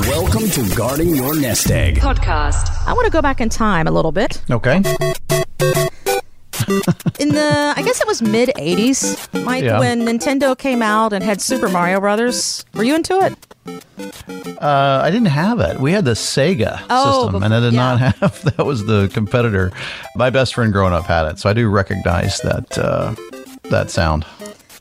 Welcome to Guarding Your Nest Egg. podcast. I want to go back in time a little bit. Okay. In the, I guess it was mid 80s, Mike, Yeah. when Nintendo came out and had Super Mario Brothers. Were you into it? Uh, I didn't have it. We had the Sega Oh, system, bef- and I did not yeah. have. That was the competitor. My best friend growing up had it, so I do recognize that uh, that sound.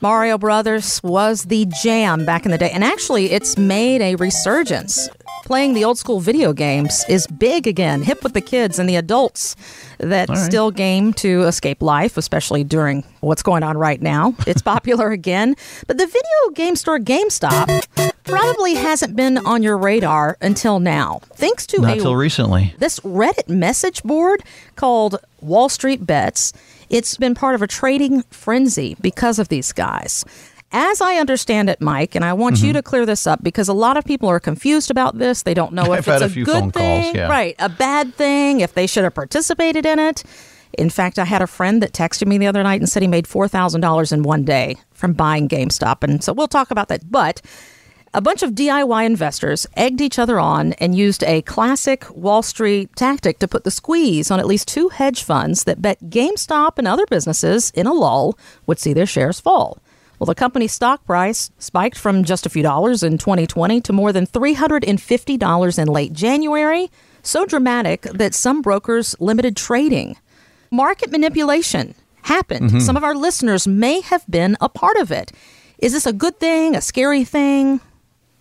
Mario Brothers was the jam back in the day. And actually, it's made a resurgence. Playing the old school video games is big again, hip with the kids and the adults that right. still game to escape life, especially during what's going on right now. It's popular again. But the video game store GameStop probably hasn't been on your radar until now. Thanks to Not a till recently. this Reddit message board called Wall Street Bets. It's been part of a trading frenzy because of these guys. As I understand it, Mike, and I want Mm-hmm. you to clear this up because a lot of people are confused about this. They don't know if I've had it's a few good phone calls, thing, yeah. right? A bad thing, if they should have participated in it. In fact, I had a friend that texted me the other night and said he made $4,000 in one day from buying GameStop. And so we'll talk about that. But a bunch of DIY investors egged each other on and used a classic Wall Street tactic to put the squeeze on at least two hedge funds that bet GameStop and other businesses in a lull would see their shares fall. Well, the company's stock price spiked from just a few dollars in 2020 to more than $350 in late January, so dramatic that some brokers limited trading. Market manipulation happened. Mm-hmm. Some of our listeners may have been a part of it. Is this a good thing, a scary thing?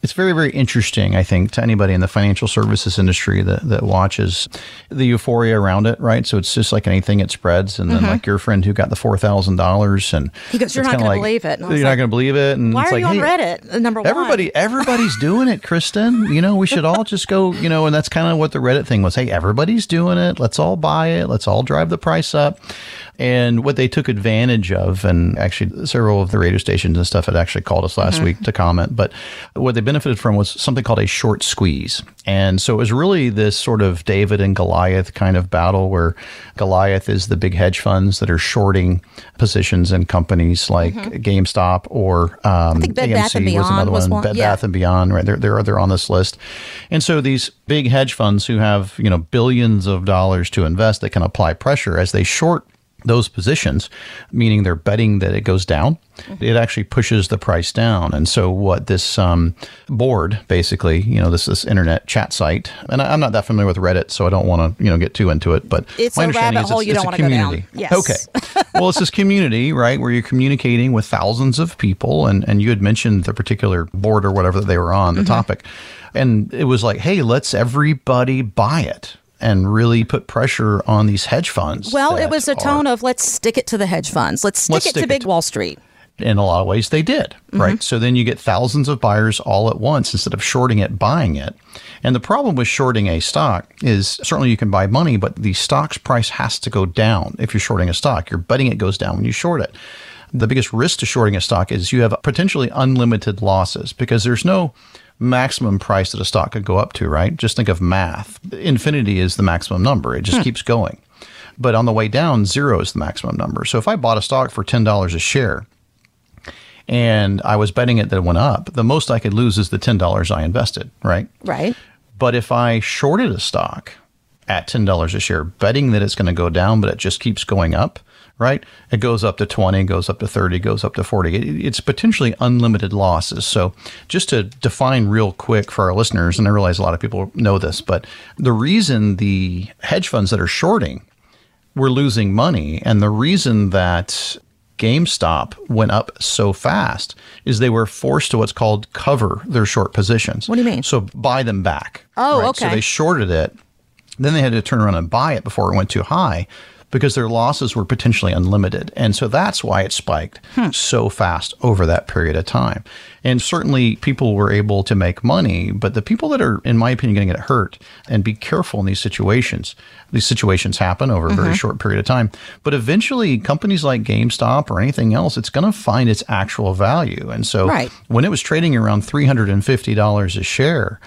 It's very, very interesting, I think, to anybody in the financial services industry that, that watches the euphoria around it, right? So it's just like anything, it spreads. And then, mm-hmm. like your friend who got the $4,000 and He goes, "You're not kinda gonna believe it." And You're not going to believe it. And Why it's are like, you on hey, Reddit? Number one. Everybody, everybody's doing it, Kristen. You know, we should all just go. You know, and that's kind of what the Reddit thing was. Hey, everybody's doing it. Let's all buy it. Let's all drive the price up. And what they took advantage of, and actually several of the radio stations and stuff had actually called us last week to comment. But what they benefited from was something called a short squeeze. And so it was really this sort of David and Goliath kind of battle where Goliath is the big hedge funds that are shorting positions in companies like GameStop or um, think Bed Bath and AMC was Beyond another was one. one, Bed yeah. Bath and Beyond, right? They're, they're they're on this list, and so these big hedge funds who have you know billions of dollars to invest, they can apply pressure as they short those positions, meaning they're betting that it goes down. Mm-hmm. It actually pushes the price down, and so what this um, board basically, you know, this this internet chat site, and I, I'm not that familiar with Reddit, so I don't want to you know get too into it, but It's my a understanding is it's, you it's don't a wanna go down. community. Yes. Okay. well, it's this community, right, where you're communicating with thousands of people, and and you had mentioned the particular board or whatever that they were on, Mm-hmm. the topic, and it was like, hey, let's everybody buy it. And really put pressure on these hedge funds. Well, it was a are- tone of let's stick it to the hedge funds. Let's stick Let's it stick to Big it. Wall Street. in a lot of ways they did mm-hmm. right so then you get thousands of buyers all at once instead of shorting it buying it and the problem with shorting a stock is certainly you can buy money but the stock's price has to go down if you're shorting a stock you're betting it goes down when you short it the biggest risk to shorting a stock is you have potentially unlimited losses because there's no maximum price that a stock could go up to right just think of math infinity is the maximum number it just hmm. keeps going but on the way down, zero is the maximum number. So if I bought a stock for $10 a share and I was betting it that it went up, the most I could lose is the $10 I invested, right? Right. But if I shorted a stock at $10 a share, betting that it's going to go down, but it just keeps going up, right? It goes up to 20, goes up to 30, goes up to 40. It- It's potentially unlimited losses. So just to define real quick for our listeners, and I realize a lot of people know this, but the reason the hedge funds that are shorting were losing money. And the reason that GameStop went up so fast is they were forced to what's called cover their short positions. What do you mean? So buy them back. Oh, So okay. So they shorted it. Then they had to turn around and buy it before it went too high because their losses were potentially unlimited. And so that's why it spiked Hmm. so fast over that period of time. And certainly people were able to make money, but the people that are, in my opinion, going to get hurt and be careful in these situations. These situations happen over a Mm-hmm. very short period of time. But eventually, companies like GameStop or anything else, it's going to find its actual value. And so Right. when it was trading around $350 a share,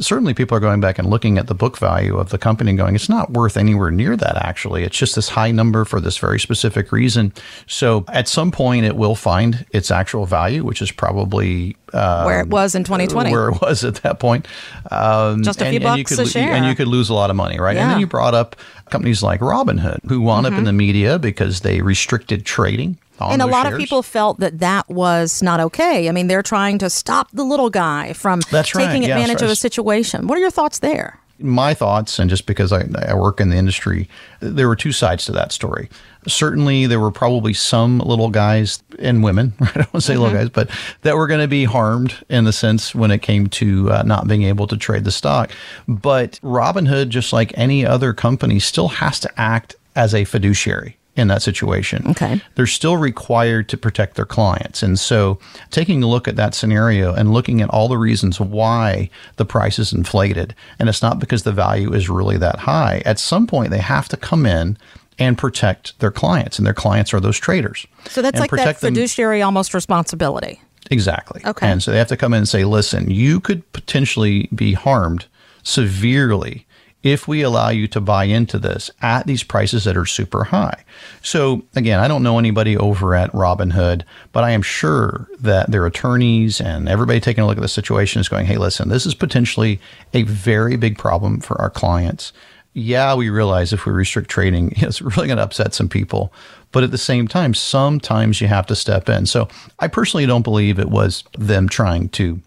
certainly people are going back and looking at the book value of the company and going, it's not worth anywhere near that, actually. It's just this high number for this very specific reason. So at some point, it will find its actual value, which is probably um, where it was in 2020, where it was at that point. Um, Just a few and, bucks and you could, a share, and you could lose a lot of money, right? Yeah. And then you brought up companies like Robinhood, who wound mm-hmm. up in the media because they restricted trading. And a lot shares. of people felt that that was not okay. I mean, they're trying to stop the little guy from That's taking Yeah, advantage right. of a situation. What are your thoughts there? my thoughts, and just because I, I, work in the industry, there were two sides to that story. Certainly, there were probably some little guys and women, I don't want to say mm-hmm. little guys, but that were going to be harmed in the sense when it came to uh, not being able to trade the stock. But Robinhood, just like any other company, still has to act as a fiduciary in that situation. Okay. They're still required to protect their clients. And so taking a look at that scenario and looking at all the reasons why the price is inflated, and it's not because the value is really that high, at some point they have to come in and protect their clients. And their clients are those traders. So that's like that fiduciary them. almost responsibility. Exactly. Okay. And so they have to come in and say, listen, you could potentially be harmed severely if we allow you to buy into this at these prices that are super high. So, again, I don't know anybody over at Robinhood, but I am sure that their attorneys and everybody taking a look at the situation is going, hey, listen, this is potentially a very big problem for our clients. Yeah, we realize if we restrict trading, it's really going to upset some people. But at the same time, sometimes you have to step in. So I personally don't believe it was them trying to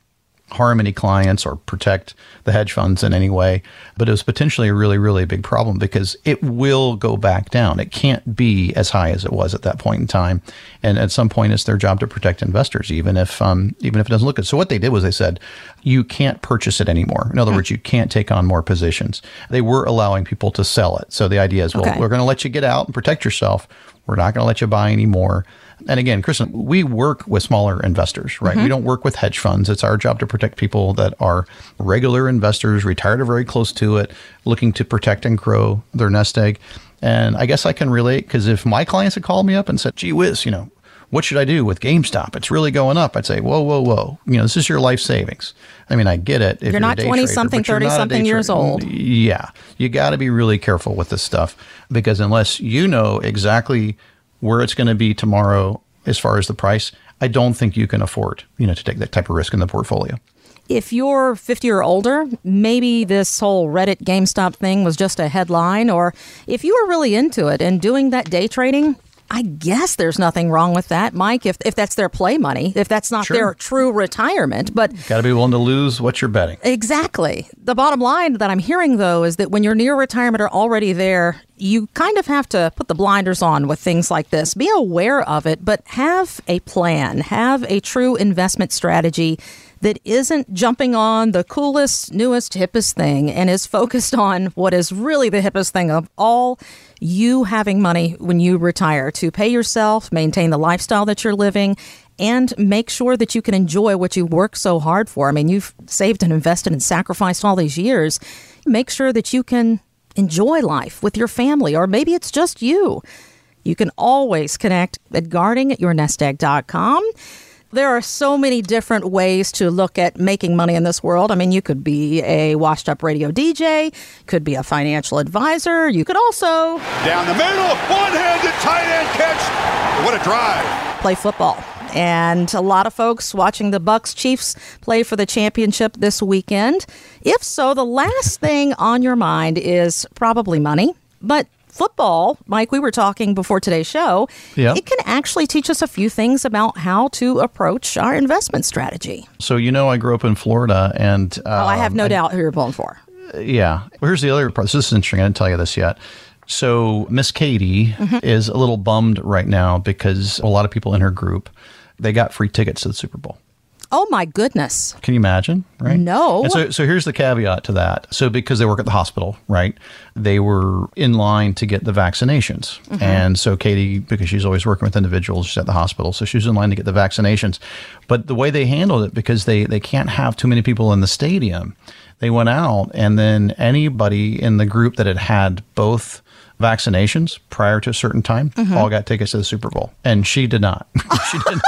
harm any clients or protect the hedge funds in any way. But it was potentially a really, really big problem because it will go back down. It can't be as high as it was at that point in time. And at some point, it's their job to protect investors, even if um, even if it doesn't look good. So what they did was they said, you can't purchase it anymore. In other words, you can't take on more positions. They were allowing people to sell it. So the idea is, well, Okay. we're going to let you get out and protect yourself. We're not going to let you buy anymore. And again, Kristen, we work with smaller investors, right? We mm-hmm. don't work with hedge funds. It's our job to protect people that are regular investors, retired or very close to it, looking to protect and grow their nest egg. And I guess I can relate because if my clients had called me up and said, gee whiz, you know, what should I do with GameStop? It's really going up. I'd say, whoa, whoa, whoa. You know, this is your life savings. I mean, I get it. If You're not 20 trader, something, 30 something years trader. old. Yeah. You got to be really careful with this stuff because unless you know exactly where it's going to be tomorrow as far as the price, I don't think you can afford, you know, to take that type of risk in the portfolio. If you're 50 or older, maybe this whole Reddit GameStop thing was just a headline, or if you were really into it and doing that day trading, I guess there's nothing wrong with that, Mike, if, if that's their play money, if that's not Sure. their true retirement. But Got to be willing to lose what you're betting. Exactly. The bottom line that I'm hearing, though, is that when you're near retirement or already there, you kind of have to put the blinders on with things like this. Be aware of it, but have a plan, have a true investment strategy that isn't jumping on the coolest, newest, hippest thing and is focused on what is really the hippest thing of all you having money when you retire to pay yourself, maintain the lifestyle that you're living, and make sure that you can enjoy what you work so hard for. I mean, you've saved and invested and sacrificed all these years. Make sure that you can enjoy life with your family, or maybe it's just you. You can always connect at guardingyournestegg.com. There are so many different ways to look at making money in this world. I mean, you could be a washed up radio DJ, could be a financial advisor, you could also Down the middle, one-handed tight end catch. What a drive. play football. And a lot of folks watching the Bucs Chiefs play for the championship this weekend. If so, the last thing on your mind is probably money. But football, Mike, we were talking before today's show, Yeah. it can actually teach us a few things about how to approach our investment strategy. So, you know, I grew up in Florida and. Um, Oh, I have no doubt who you're pulling for. Yeah. Well, here's the other part. This is interesting. I didn't tell you this yet. So Miss Katie is a little bummed right now because a lot of people in her group they got free tickets to the Super Bowl. Oh my goodness. Can you imagine? Right? No. And so, so here's the caveat to that. So because they work at the hospital, right? They were in line to get the vaccinations, mm-hmm. and so Katie, because she's always working with individuals, she's at the hospital, so she was in line to get the vaccinations. But the way they handled it, because they they can't have too many people in the stadium, they went out, and then anybody in the group that had had both vaccinations prior to a certain time all got tickets to the Super Bowl, and she did not. she didn't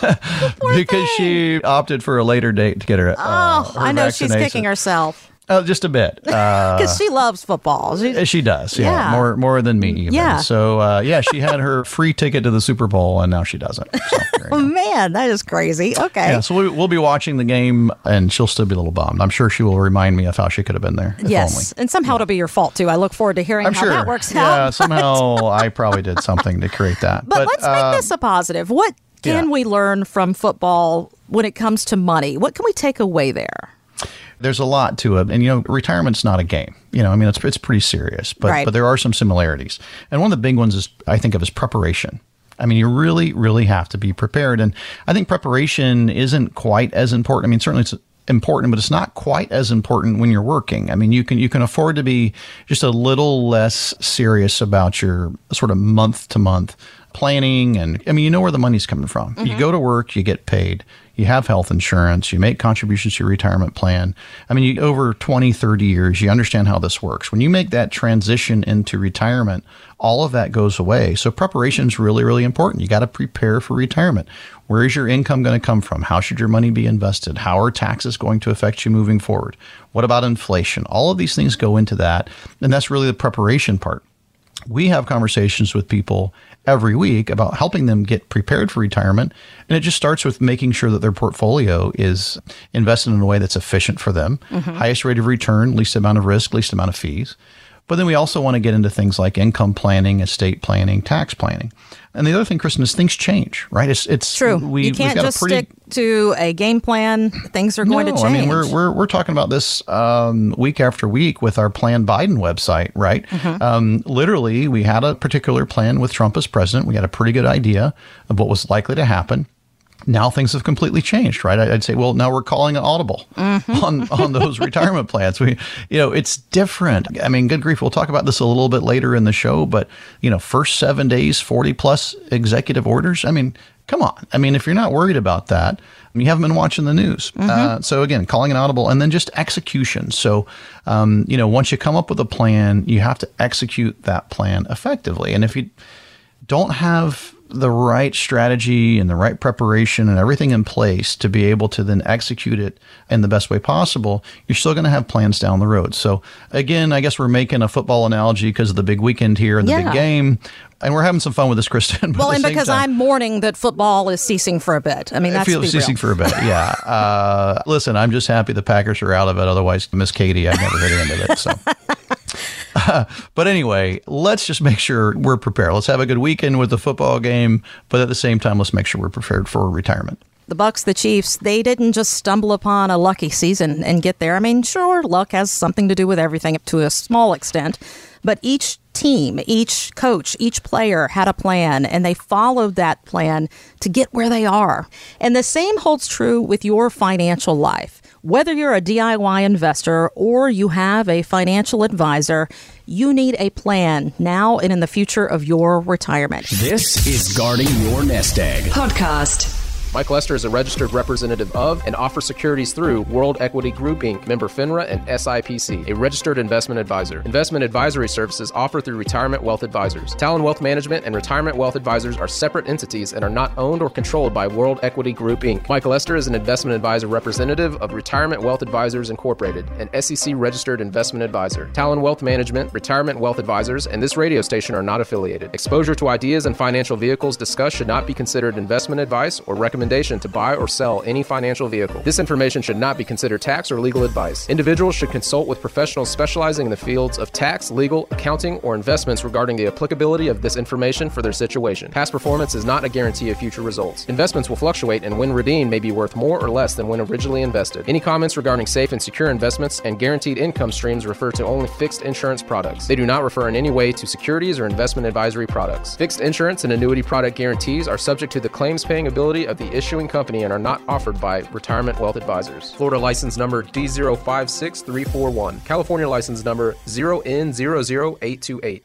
because she opted for a later date to get her. Oh, I know she's kicking herself. Oh, just a bit. Uh, Because she loves football. She- she does, yeah, Yeah. more more than me. Even. Yeah. So uh, yeah, she had her free ticket to the Super Bowl, and now she doesn't. So, oh, man, that is crazy. Okay. Yeah, so we, we'll be watching the game, and she'll still be a little bummed. I'm sure she will remind me of how she could have been there. yes. And somehow it'll be your fault, too. I look forward to hearing I'm how sure. that works yeah, out. somehow I probably did something to create that. But, let's uh, make this a positive. What can yeah. we learn from football when it comes to money? What can we take away there? there's a lot to it, and you know, retirement's not a game. You know, I mean, it's it's pretty serious, but Right. but there are some similarities, and one of the big ones is I think of is preparation. I mean, you really, really have to be prepared, and I think preparation isn't quite as important. I mean, certainly it's important, but it's not quite as important when you're working. I mean, you can you can afford to be just a little less serious about your sort of month to month planning and I mean, you know where the money's coming from. You mm-hmm. go to work, you get paid, you have health insurance, you make contributions to your retirement plan. I mean, you, over 20, 30 years, you understand how this works. When you make that transition into retirement, all of that goes away. So preparation is really, really important. You got to prepare for retirement. Where is your income going to come from? How should your money be invested? How are taxes going to affect you moving forward? What about inflation? All of these things go into that. And that's really the preparation part we have conversations with people every week about helping them get prepared for retirement. And it just starts with making sure that their portfolio is invested in a way that's efficient for them, mm-hmm. highest rate of return, least amount of risk, least amount of fees. But then we also want to get into things like income planning, estate planning, tax planning. And the other thing, Kristen, is things change, right? It's it's True. We, you can't just pretty, stick to a game plan. Things are going no, to change. I mean, we're, we're, we're talking about this um, week after week with our Plan Biden website, right? Mm-hmm. Um, literally, we had a particular plan with Trump as president. We had a pretty good idea of what was likely to happen. Now things have completely changed, right? I'd say, well, now we're calling an audible Mm-hmm. on on those retirement plans. We, you know, it's different. I mean, good grief, we'll talk about this a little bit later in the show, but you know, first seven days, forty plus executive orders. I mean, come on. I mean, if you're not worried about that, you haven't been watching the news. Uh, so again, calling an audible, and then just execution. So, um, you know, once you come up with a plan, you have to execute that plan effectively. And if you don't have the right strategy and the right preparation and everything in place to be able to then execute it in the best way possible, you're still going to have plans down the road. So, again, I guess we're making a football analogy because of the big weekend here and the Yeah. big game. And we're having some fun with this, Kristen. well, and because time- I'm mourning that football is ceasing for a bit. I mean, that's feel ceasing real. for a bit. Yeah. Uh, listen, I'm just happy the Packers are out of it. Otherwise, Miss Katie, I'd never hit the end of it. So. but anyway, let's just make sure we're prepared. Let's have a good weekend with the football game, but at the same time, let's make sure we're prepared for retirement. the Bucs, the Chiefs, they didn't just stumble upon a lucky season and get there. I mean, sure, luck has something to do with everything to a small extent, but each team, each coach, each player had a plan and they followed that plan to get where they are. And the same holds true with your financial life. Whether you're a DIY investor or you have a financial advisor, you need a plan now and in the future of your retirement. This is Guarding Your Nest Egg. Podcast. Mike Lester is a registered representative of and offers securities through World Equity Group Inc., member FINRA and SIPC, a registered investment advisor. Investment advisory services offered through Retirement Wealth Advisors. Talon Wealth Management and Retirement Wealth Advisors are separate entities and are not owned or controlled by World Equity Group Inc. Mike Lester is an investment advisor representative of Retirement Wealth Advisors Incorporated, an SEC registered investment advisor. Talon Wealth Management, Retirement Wealth Advisors, and this radio station are not affiliated. Exposure to ideas and financial vehicles discussed should not be considered investment advice or recommendation to buy or sell any financial vehicle. This information should not be considered tax or legal advice. Individuals should consult with professionals specializing in the fields of tax, legal, accounting, or investments regarding the applicability of this information for their situation. Past performance is not a guarantee of future results. Investments will fluctuate and when redeemed may be worth more or less than when originally invested. Any comments regarding safe and secure investments and guaranteed income streams refer to only fixed insurance products. They do not refer in any way to securities or investment advisory products. Fixed insurance and annuity product guarantees are subject to the claims paying ability of issuing company and are not offered by Retirement Wealth Advisors. Florida license number D056341. California license number 0N00828.